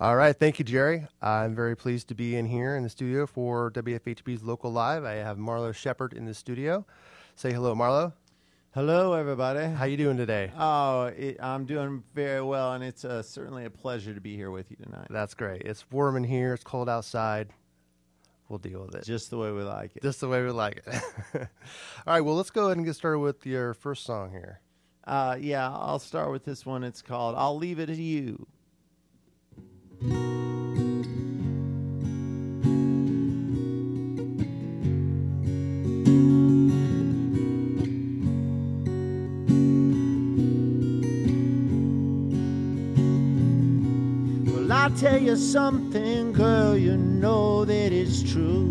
All right, thank you, Jerry. I'm very pleased to be in here in the studio for WFHB's Local Live. I have Marlowe Shepherd in the studio. Say hello, Marlowe. Hello, everybody. How you doing today? Oh, it, I'm doing very well, and it's uh, certainly a pleasure to be here with you tonight. That's great. It's warm in here. It's cold outside. We'll deal with it. Just the way we like it. Just the way we like it. All right, well, let's go ahead and get started with your first song here. Uh, yeah, I'll start with this one. It's called "I'll Leave It to You." Well, I'll tell you something, girl, you know that it's true.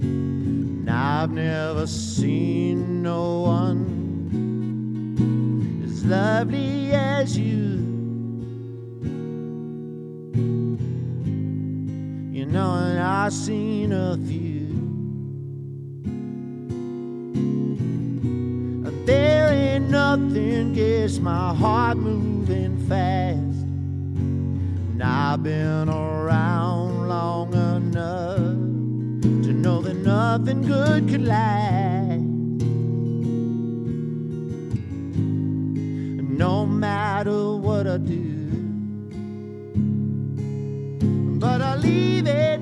And I've never seen no one as lovely as. You I've seen a few. And There ain't nothing gets my heart moving fast. And I've been around long enough to know that nothing good could last. No matter what I do, but I leave it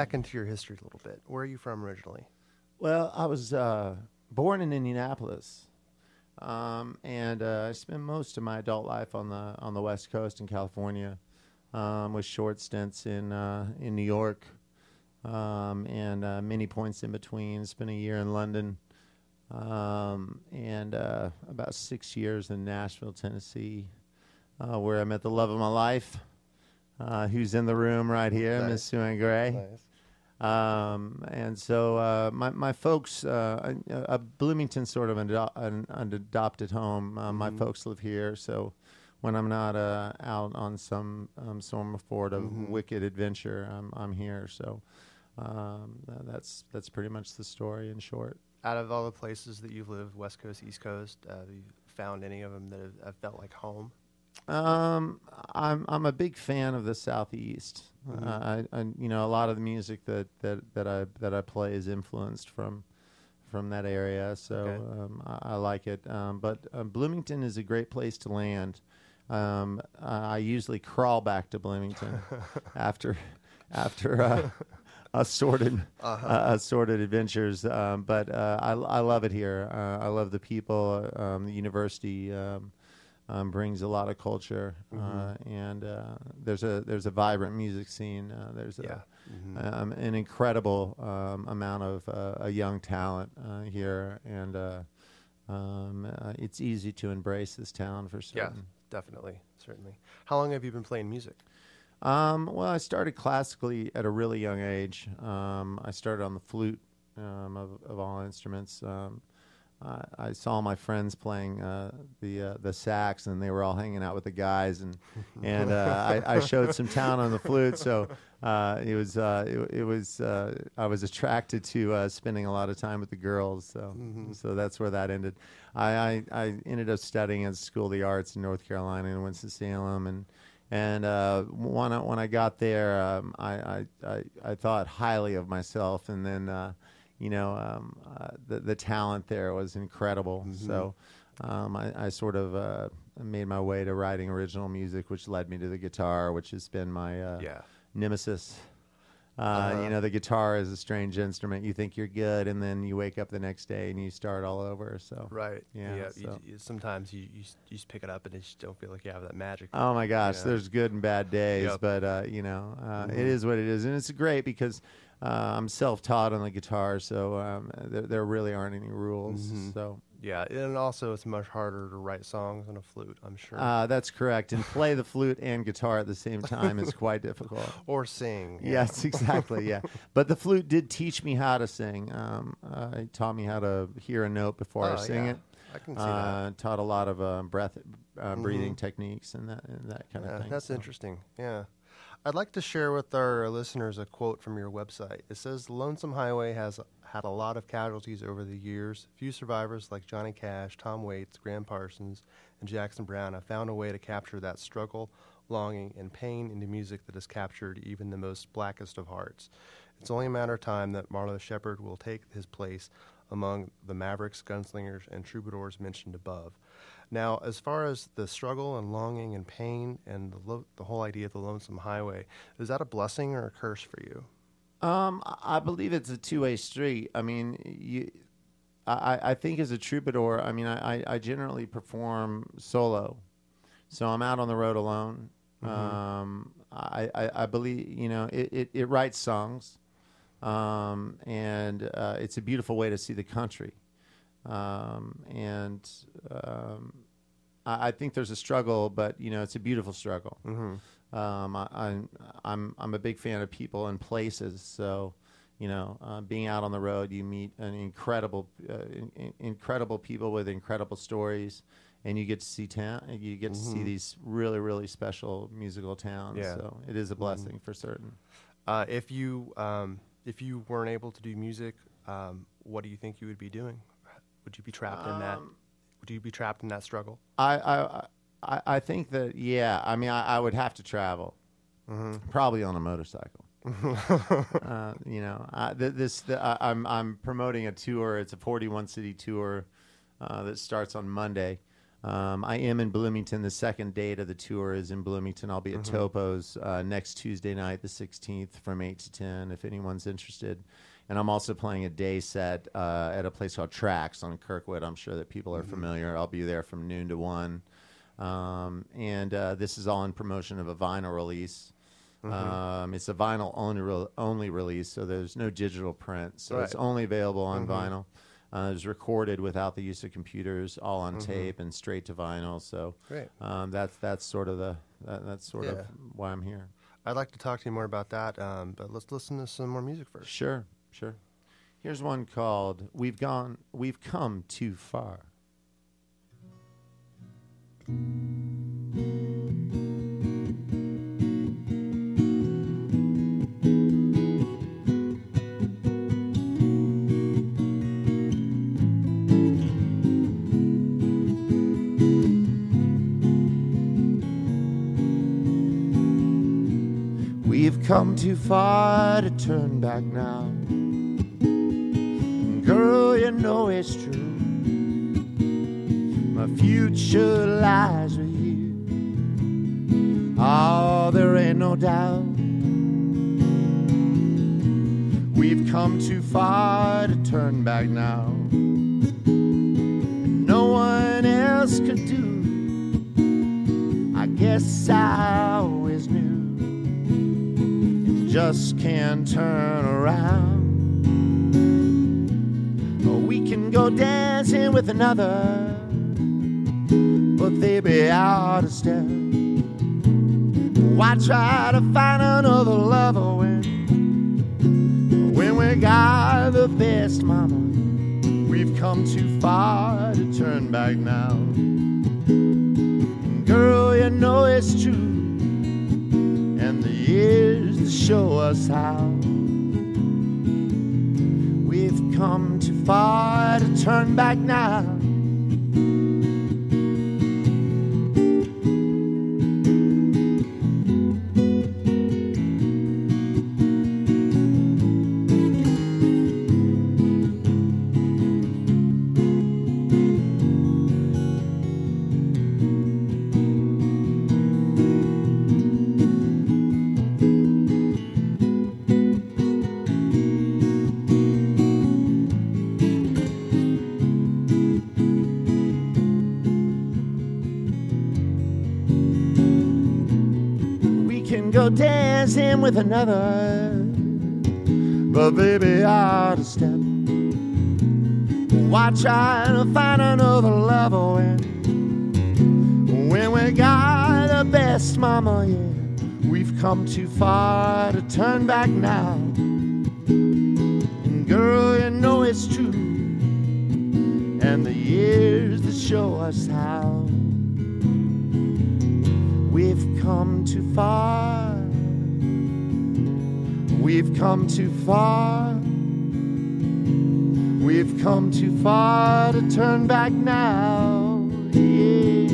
back into your history a little bit. Where are you from originally? Well, I was uh, born in Indianapolis, um, and uh, I spent most of my adult life on the on the West Coast in California. um, with short stints in uh, in New York, um, and uh, many points in between. Spent a year in London, um, and uh, about six years in Nashville, Tennessee, uh, where I met the love of my life, uh, who's in the room right here, Nice. Miss Sue Ann Gray. Nice. Um, and so uh, my my folks, uh, uh, Bloomington's sort of an, ado- an, an adopted home. Uh, my Mhm. folks live here, so when I'm not uh, out on some um, some sort of Mhm. wicked adventure, I'm I'm here. So um, tha- that's that's pretty much the story in short. Out of all the places that you've lived, West Coast, East Coast, uh, have you found any of them that have, have felt like home? Um, I'm I'm a big fan of the southeast. Mhm. Uh, I, I you know a lot of the music that, that, that I that I play is influenced from from that area, so Okay. um, I, I like it. Um, but um, Bloomington is a great place to land. Um, I usually crawl back to Bloomington after after uh, assorted Uh-huh. uh, assorted adventures. Um, but uh, I, I love it here. Uh, I love the people. Um, the university um, brings a lot of culture, uh, Mm-hmm. and uh, there's a there's a vibrant music scene. Uh, there's a, yeah. Mhm. um, an incredible um, amount of uh, a young talent uh, here, and uh, um, uh, it's easy to embrace this town for certain. Yeah, definitely, certainly. How long have you been playing music? Um, well, I started classically at a really young age. Um, I started on the flute um, of, of all instruments. Um, I, I saw my friends playing uh, the uh, the sax, and they were all hanging out with the guys, and and uh, I, I showed some talent on the flute. So uh, it was uh, it, it was uh, I was attracted to uh, spending a lot of time with the girls. So Mhm. so that's where that ended. I, I, I ended up studying at School of the Arts in North Carolina in Winston Salem, and and uh, when I, when I got there, um, I, I, I I thought highly of myself, and then uh, you know um, uh, the the talent there was incredible. Mhm. So um, I, I sort of uh, made my way to writing original music, which led me to the guitar, which has been my uh, yeah. nemesis. Uh, Uh-huh. You know, the guitar is a strange instrument. You think you're good, and then you wake up the next day and you start all over. So, Right. Yeah, Yeah. so- you, you, sometimes you, you you just pick it up and you just don't feel like you have that magic. oh my gosh, there's good and bad days, Yep. but uh, you know, uh, Mhm. it is what it is, and it's great because uh, I'm self-taught on the guitar, so um, there, there really aren't any rules. Mhm. So Yeah, and also it's much harder to write songs on a flute. I'm sure. uh, that's correct, and play the flute and guitar at the same time is quite difficult. or sing. Yes, exactly. Yeah, but the flute did teach me how to sing. Um, uh, it taught me how to hear a note before I Oh, sing yeah. it. I can see that. Uh, taught a lot of uh, breath, uh, breathing Mhm. techniques and that and that kind Yeah, of thing. that's so. interesting. Yeah. I'd like to share with our listeners a quote from your website. It says The Lonesome Highway has had a lot of casualties over the years. Few survivors like Johnny Cash, Tom Waits, Gram Parsons, and Jackson Browne have found a way to capture that struggle, longing, and pain into music that has captured even the most blackest of hearts. It's only a matter of time that Marlowe Shepherd will take his place among the mavericks, gunslingers, and troubadours mentioned above. Now, as far as the struggle and longing and pain and the, lo- the whole idea of the lonesome highway, is that a blessing or a curse for you? Um, I believe it's a two-way street. I mean, you, I, I think as a troubadour, I mean, I, I- generally perform solo, so I'm out on the road alone. Mhm. Um, I, I, I believe, you know, it, it, it writes songs, um, and uh, it's a beautiful way to see the country. Um, and um, I, I think there's a struggle, but you know, it's a beautiful struggle. Mm-hmm. Um, I, I'm I'm I'm a big fan of people and places. So, you know, uh, being out on the road, you meet an incredible, uh, in, in- incredible people with incredible stories, and you get to see town. You get to see Mhm. these really really special musical towns. Yeah. So it is a blessing for certain. Uh, if you um, if you weren't able to do music, um, what do you think you would be doing? Would you be trapped in that? Um, Would you be trapped in that struggle? I, I I I think that yeah. I mean, I, I would have to travel, Mm-hmm. probably on a motorcycle. uh, you know, uh, th- this the, I I'm I'm promoting a tour. It's a 41 city tour uh, that starts on Monday. Um, I am in Bloomington. The second date of the tour is in Bloomington. I'll be at Mhm. Topo's uh, next Tuesday night, the 16th, from 8 to 10, if anyone's interested. And I'm also playing a day set uh, at a place called Tracks on Kirkwood. I'm sure that people are Mhm. familiar. I'll be there from noon to 1. Um, and uh, this is all in promotion of a vinyl release. Mm-hmm. Um, it's a vinyl only, re- only release, so there's no digital print. So it's only available on Mhm. vinyl. Uh, it was recorded without the use of computers, all on Mhm. tape and straight to vinyl. So um, that's that's sort of the that, that's sort Yeah. of why I'm here. I'd like to talk to you more about that, um, but let's listen to some more music first. Sure, sure. Here's one called "We've Gone, We've Come Too Far." We've come too far to turn back now. Girl, you know it's true. My future lies with you. Oh, there ain't no doubt. We've come too far to turn back now. And no one else could do. I guess I always knew just can't turn around. Or we can go dancing with another, but they be out of step. Why try to find another lover when, when we got the best, mama? We've come too far to turn back now. Girl, you know it's true and the years show us how. We've come far to turn back now. Dancing with another, but baby, out of step. Why try to find another lover when, when we got the best, mama? Yeah, we've come too far to turn back now. And girl, you know it's true, and the years that show us how. We've come too far. We've come too far. We've come too far to turn back now. Yeah.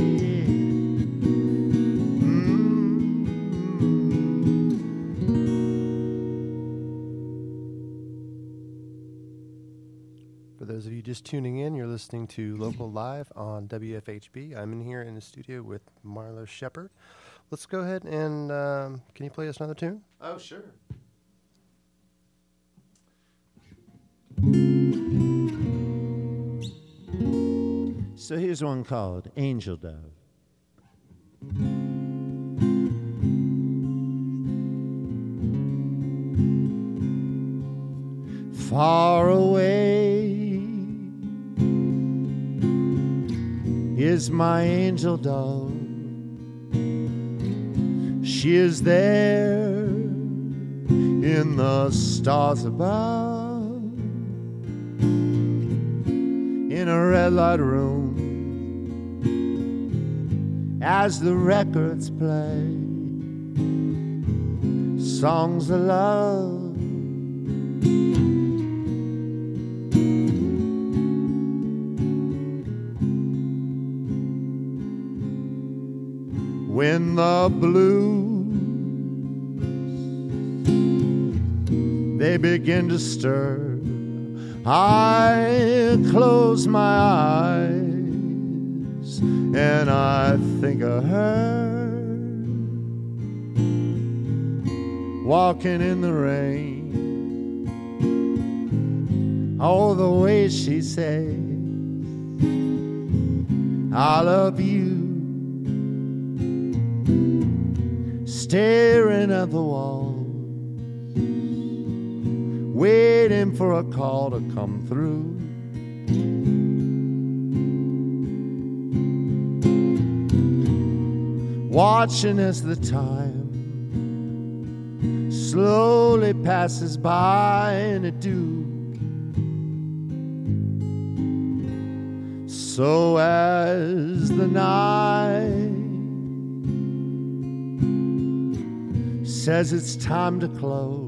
For those of you just tuning in, you're listening to Local Live on WFHB. I'm in here in the studio with Marlowe Shepherd. Let's go ahead and um, can you play us another tune? Oh, sure. So here's one called Angel Dove. Far away is my angel dove. She is there in the stars above, in a red light room, as the records play songs of love. When the blues they begin to stir. I close my eyes and I think of her walking in the rain. Oh, the way she says, I love you staring at the walls, waiting for a call to come through. Watching as the time slowly passes by and it do. So as the night says it's time to close,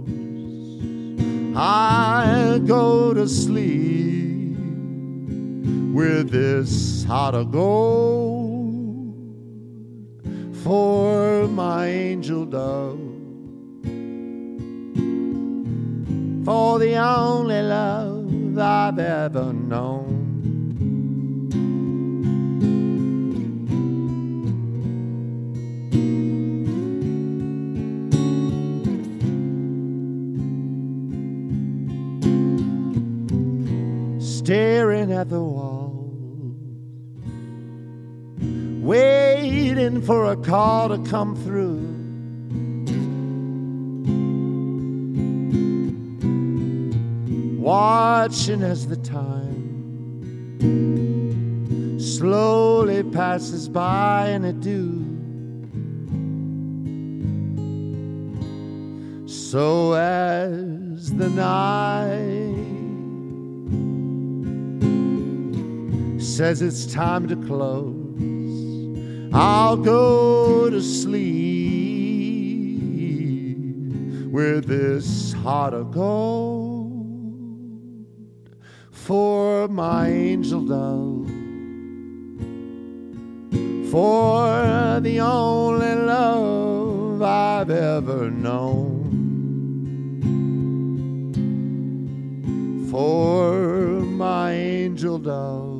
I go to sleep with this heart of gold for my angel dove. For the only love I've ever known. Staring at the wall, waiting for a call to come through. Watching as the time slowly passes by and it do. So as the night says it's time to close. I'll go to sleep with this heart of gold for my angel dove, for the only love I've ever known. For my angel dove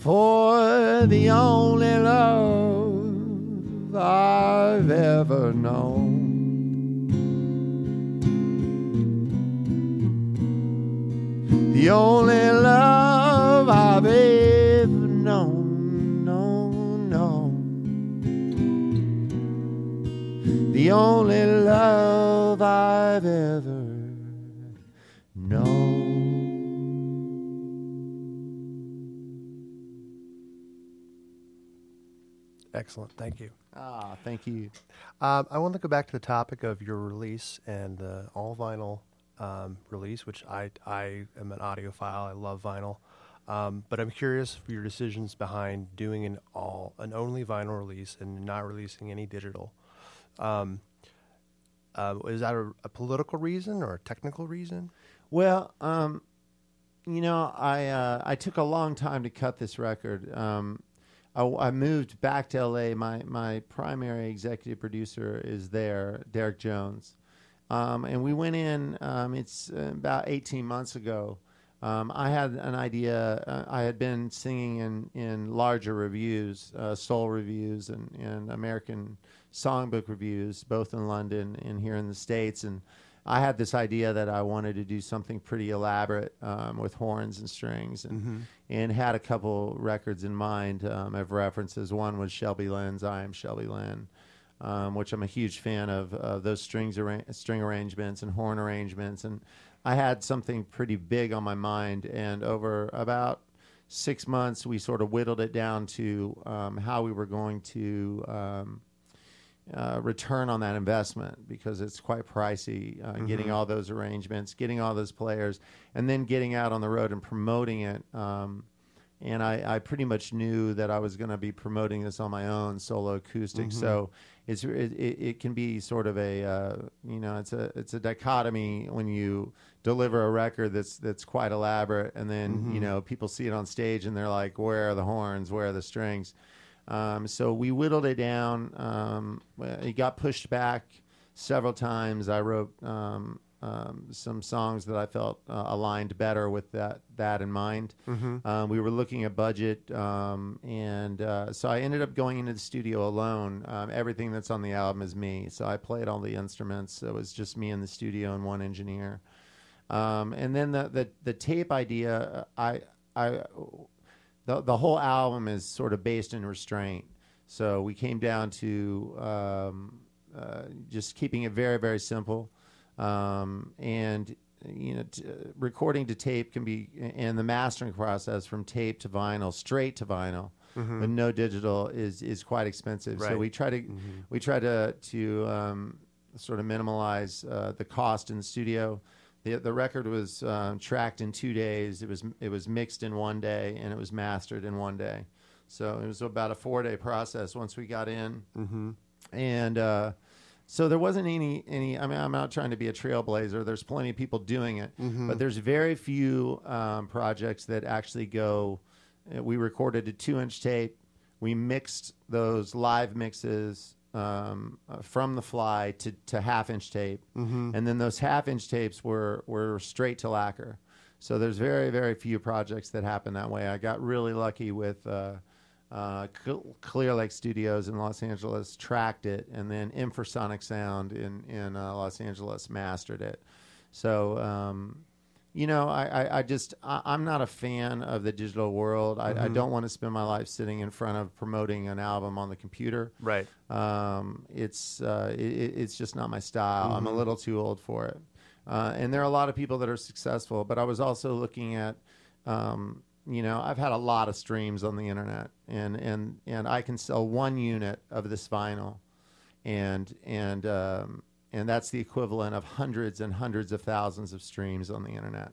for the only love I've ever known. The only love I've ever known, no, no. The only love I've ever Excellent. Thank you. Ah, thank you. Um, I want to go back to the topic of your release and the all vinyl um, release, which I, I am an audiophile. I love vinyl. Um, but I'm curious for your decisions behind doing an all an only vinyl release and not releasing any digital. Um, uh, is that a, a political reason or a technical reason? Well, um, you know, I uh, I took a long time to cut this record. Um, I, I moved back to LA. My my primary executive producer is there, Derek Jones, um, and we went in. Um, it's uh, about eighteen months ago. Um, I had an idea. Uh, I had been singing in, in larger revues, uh, soul revues, and, and American songbook revues, both in London and here in the States. And I had this idea that I wanted to do something pretty elaborate um, with horns and strings, and Mm-hmm. and had a couple records in mind um, of references. One was Shelby Lynne's "I Am Shelby Lynne," um, which I'm a huge fan of. Uh, those strings arra- string arrangements and horn arrangements, and I had something pretty big on my mind. And over about six months, we sort of whittled it down to um, how we were going to. Uh, return on that investment because it's quite pricey uh, getting all those arrangements, getting all those players, and then getting out on the road and promoting it. Um, and I, I pretty much knew that I was going to be promoting this on my own solo acoustic. So it's it, it, it can be sort of a uh, you know it's a it's a dichotomy when you deliver a record that's that's quite elaborate, and then you know people see it on stage and they're like, where are the horns? Where are the strings? Um, so we whittled it down. Um, it got pushed back several times. I wrote um, um, some songs that I felt uh, aligned better with that that in mind. Um, we were looking at budget, um, and uh, so I ended up going into the studio alone. Um, everything that's on the album is me. So I played all the instruments. So it was just me in the studio and one engineer. Um, and then the, the the tape idea, I I the the whole album is sort of based in restraint. So we came down to um, uh, just keeping it very, very simple. Um, and you know, t- recording to tape can be, and the mastering process from tape to vinyl, straight to vinyl, with no digital is is quite expensive. So we try to we try to to um, sort of minimize uh, the cost in the studio. The, the record was um, tracked in two days. It was it was mixed in one day, and it was mastered in one day. So it was about a four day process once we got in, Mm-hmm. and uh, so there wasn't any any. I mean, I'm not trying to be a trailblazer. There's plenty of people doing it, but there's very few um, projects that actually go. uh, We recorded a two inch tape. We mixed those live mixes um, uh, from the fly to, to half inch tape, and then those half inch tapes were were straight to lacquer. So there's very very few projects that happen that way. I got really lucky with. Uh, uh, Clear Lake Studios in Los Angeles tracked it, and then Infrasonic Sound in in uh, Los Angeles mastered it. So, um, you know, I, I, I just I, I'm not a fan of the digital world. I, I don't want to spend my life sitting in front of promoting an album on the computer. Right. Um, it's uh, it, it's just not my style. I'm a little too old for it. Uh, and there are a lot of people that are successful, but I was also looking at, um, you know, I've had a lot of streams on the internet, and and and I can sell one unit of this vinyl, and and um, and that's the equivalent of hundreds and hundreds of thousands of streams on the internet.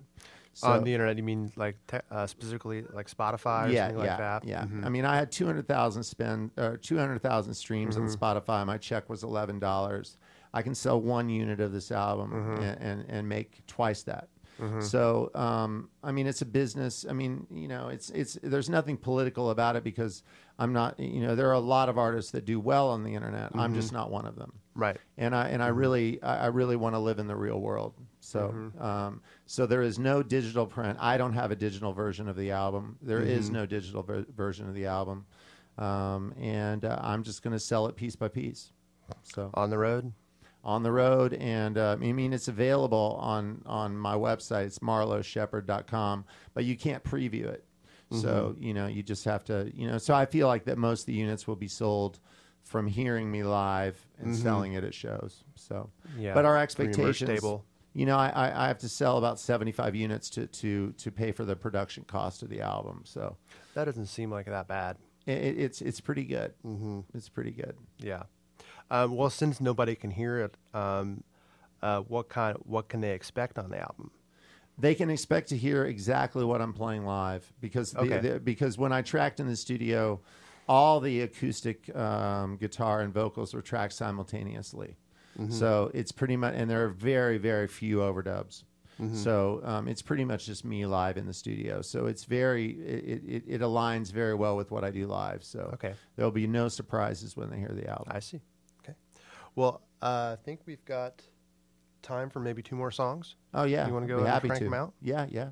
So- on the internet, you mean like te- uh, specifically like Spotify or yeah, something yeah, like that? Yeah, Mhm. I mean, I had two hundred thousand spend or two hundred thousand streams on Mm-hmm. Spotify. My check was eleven dollars. I can sell one unit of this album Mm-hmm. and, and and make twice that. So, um, I mean, it's a business. I mean, you know, it's it's there's nothing political about it because I'm not. You know, there are a lot of artists that do well on the internet. I'm just not one of them Right. and I and I really I really want to live in the real world. So um, so there is no digital print. I don't have a digital version of the album. There is no digital ver- version of the album, um, and uh, I'm just going to sell it piece by piece. So On the road. on the road, and uh, I mean it's available on on my website. It's marloweshepherd.com, but you can't preview it. So you know you just have to you know. So I feel like that most of the units will be sold from hearing me live and selling it at shows. So Yeah. but our From your merch expectations, you know, I, I, I have to sell about seventy five units to to to pay for the production cost of the album. So That doesn't seem like that bad. it, it- it's it's pretty good. Mm-hmm. It's pretty good. Yeah. Um, well, since nobody can hear it, um, uh, what kind? What can they expect on the album? they can expect to hear exactly what I'm playing live because the, the- because when I tracked in the studio, all the acoustic um, guitar and vocals were tracked simultaneously. Mm-hmm. So it's pretty much, and there are very very few overdubs. Mm-hmm. So um, it's pretty much just me live in the studio. So it's very it, it, it aligns very well with what I do live. So Okay. there'll be no surprises when they hear the album. I see. Okay. Well, uh, I think we've got time for maybe two more songs. oh yeah, You wanna go Be and happy crank to. 'em out? Yeah, yeah.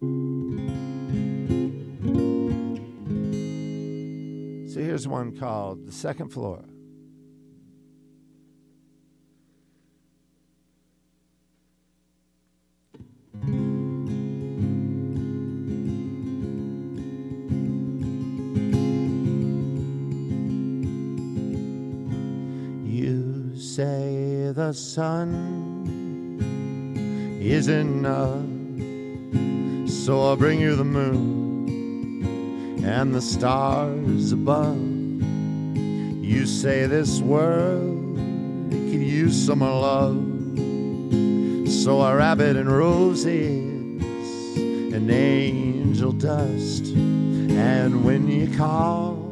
So here's one called The Second Floor. You say the sun isn't enough, so I'll bring you the moon and the stars above. You say this world could use some love, so I wrap it in roses and angel dust. And when you call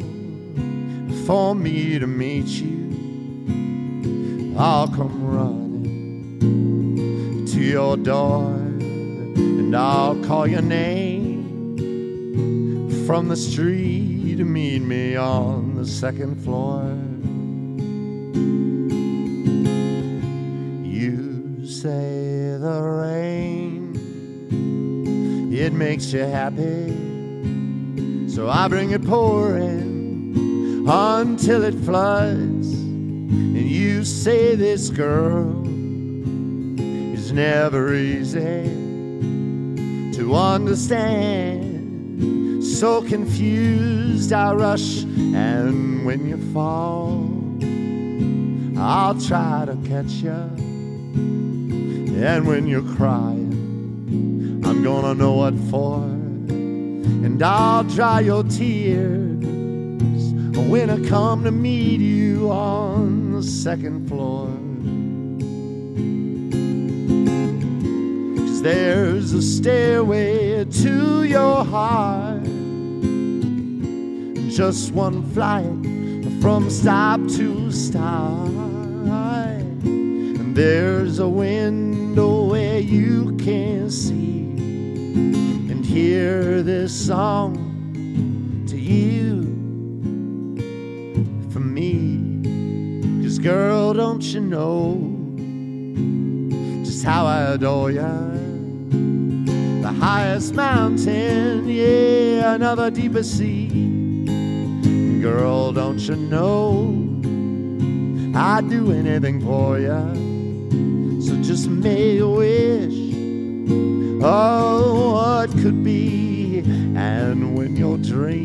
for me to meet you, I'll come running to your door and I'll call your name from the street to meet me on the second floor. You say the rain, it makes you happy, so I bring it pouring until it floods. And you say this girl is never easy. To understand. So confused, I rush, and when you fall, I'll try to catch you. And when you're crying, I'm gonna know what for, and I'll dry your tears when I come to meet you on the second floor. Cause there's a stairway to your heart, just one flight from stop to start. And there's a window where you can see and hear this song to you from me. Cause girl, don't you know just how I adore ya? Highest mountain, yeah, another deeper sea. Girl, don't you know I'd do anything for ya? So just make a wish. Oh, what could be? And when your dreams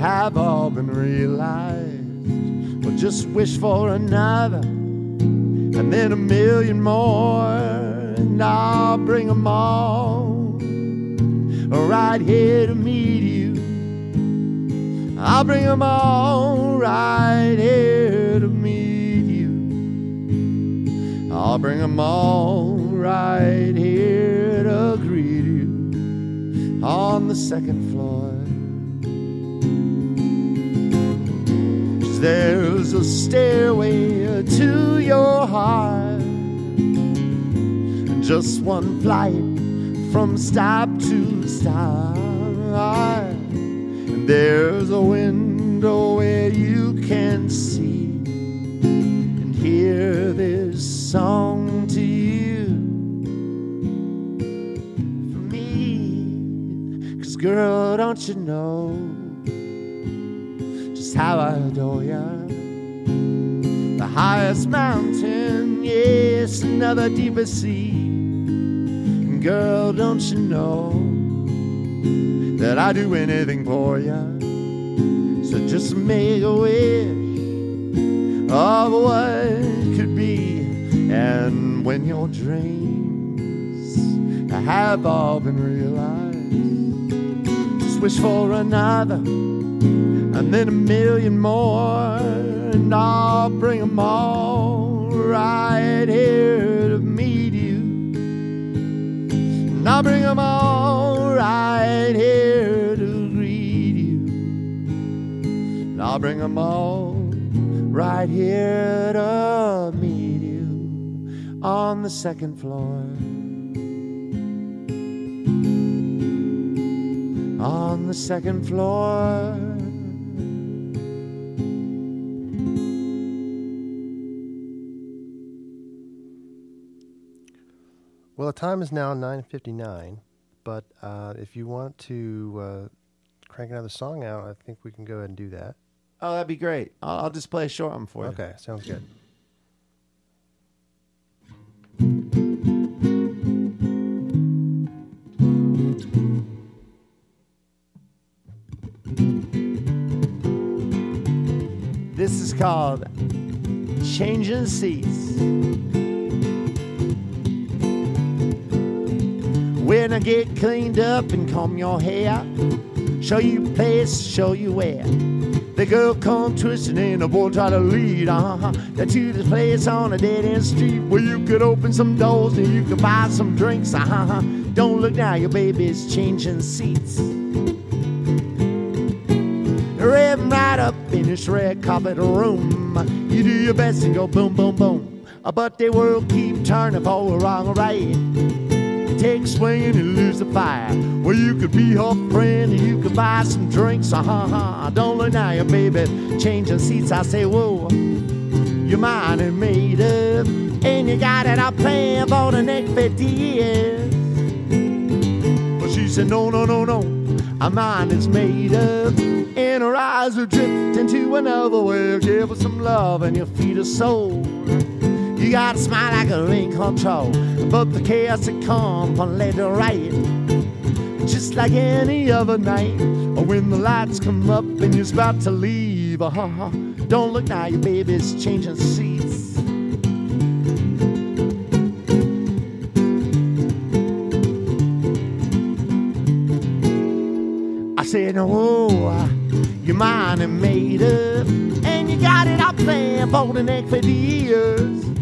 have all been realized, well, just wish for another and then a million more, and I'll bring 'em all right here to meet you. I'll bring 'em all right here to meet you. I'll bring 'em all right here to greet you on the second floor. there's a stairway to your heart, just one flight from stop to stop. And there's a window where you can see and hear this song to you for me. Cause girl, don't you know just how I adore ya? The highest mountain, yes, another deeper sea. Girl, don't you know that I do anything for ya? So just make a wish of what could be. And when your dreams have all been realized, just wish for another and then a million more, and I'll bring 'em all right here And I'll bring 'em all right here to greet you. And I'll bring 'em all right here to meet you on the second floor. On the second floor. Well, the time is now 9:59, but uh, if you want to uh, crank another song out, I think we can go ahead and do that. Oh, that'd be great. I'll, I'll just play a short one for you. Okay, sounds good. This is called Changing Seats. When I get cleaned up and comb your hair, show you place, show you where. The girl come twisting and the boy try to lead, uh-huh, to this place on a dead end street where you could open some doors and you could buy some drinks, uh-huh. Don't look now, your baby's changing seats. Revving right up in this red carpet room. You do your best and go boom, boom, boom. But the world keep turning for the wrong right. Take a swing and lose the fire. Well, you could be her friend and you could buy some drinks. Uh huh. Don't look now, your baby changing seats. I say, whoa, your mind is made up, and you got it all planned for the next 50 years. But she said, no, no, no, no. Our mind is made up, and her eyes are drifting to another world. Give her some love, and your feet are sold. You gotta smile like a in control, but the chaos that comes led to right. Just like any other night, or when the lights come up and you're about to leave. Uh-huh. Don't look now, your baby's changing seats. I said, oh, your mind is made up, and you got it all planned for the next 50 years.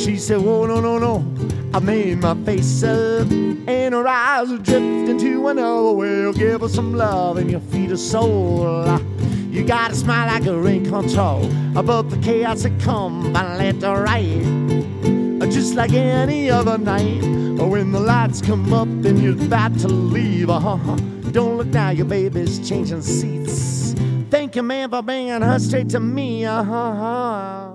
She said, oh, no, no, no. I made my face up, and her eyes are drifting to another well. Give her some love, and your feet are soul. You gotta smile like a in control above the chaos that come by left or right just like any other night. When the lights come up and you're about to leave, uh-huh. Don't look now, your baby's changing seats. Thank you, man, for bringing her straight to me, uh-huh.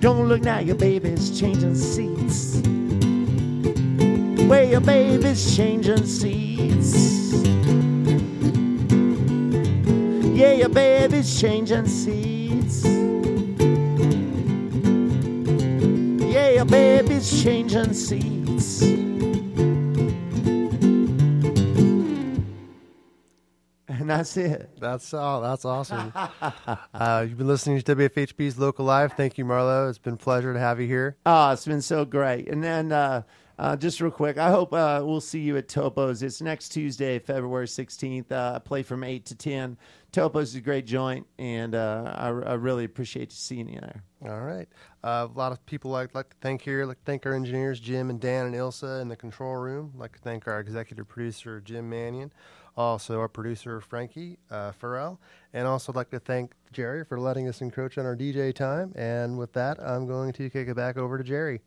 Don't look now, your baby's changing seats. Where your baby's changing seats. Yeah, your baby's changing seats. Yeah, your baby's changing seats. That's it. That's all. That's awesome. uh, you've been listening to WFHB's Local Live. Thank you, Marlowe. It's been a pleasure to have you here. Oh, it's been so great. And then uh, uh, just real quick, I hope uh, we'll see you at Topo's. It's next Tuesday, February 16th. Uh, I play from 8 to 10. Topo's is a great joint, and uh, I, I really appreciate you seeing you there. All right. Uh, a lot of people I'd like to thank here. I'd like to thank our engineers, Jim and Dan and Ilze in the control room. I'd like to thank our executive producer, Jim Manion. Also, our producer, Frankie uh, Farrell. And also, I'd like to thank Jerry for letting us encroach on our DJ time. And with that, I'm going to kick it back over to Jerry.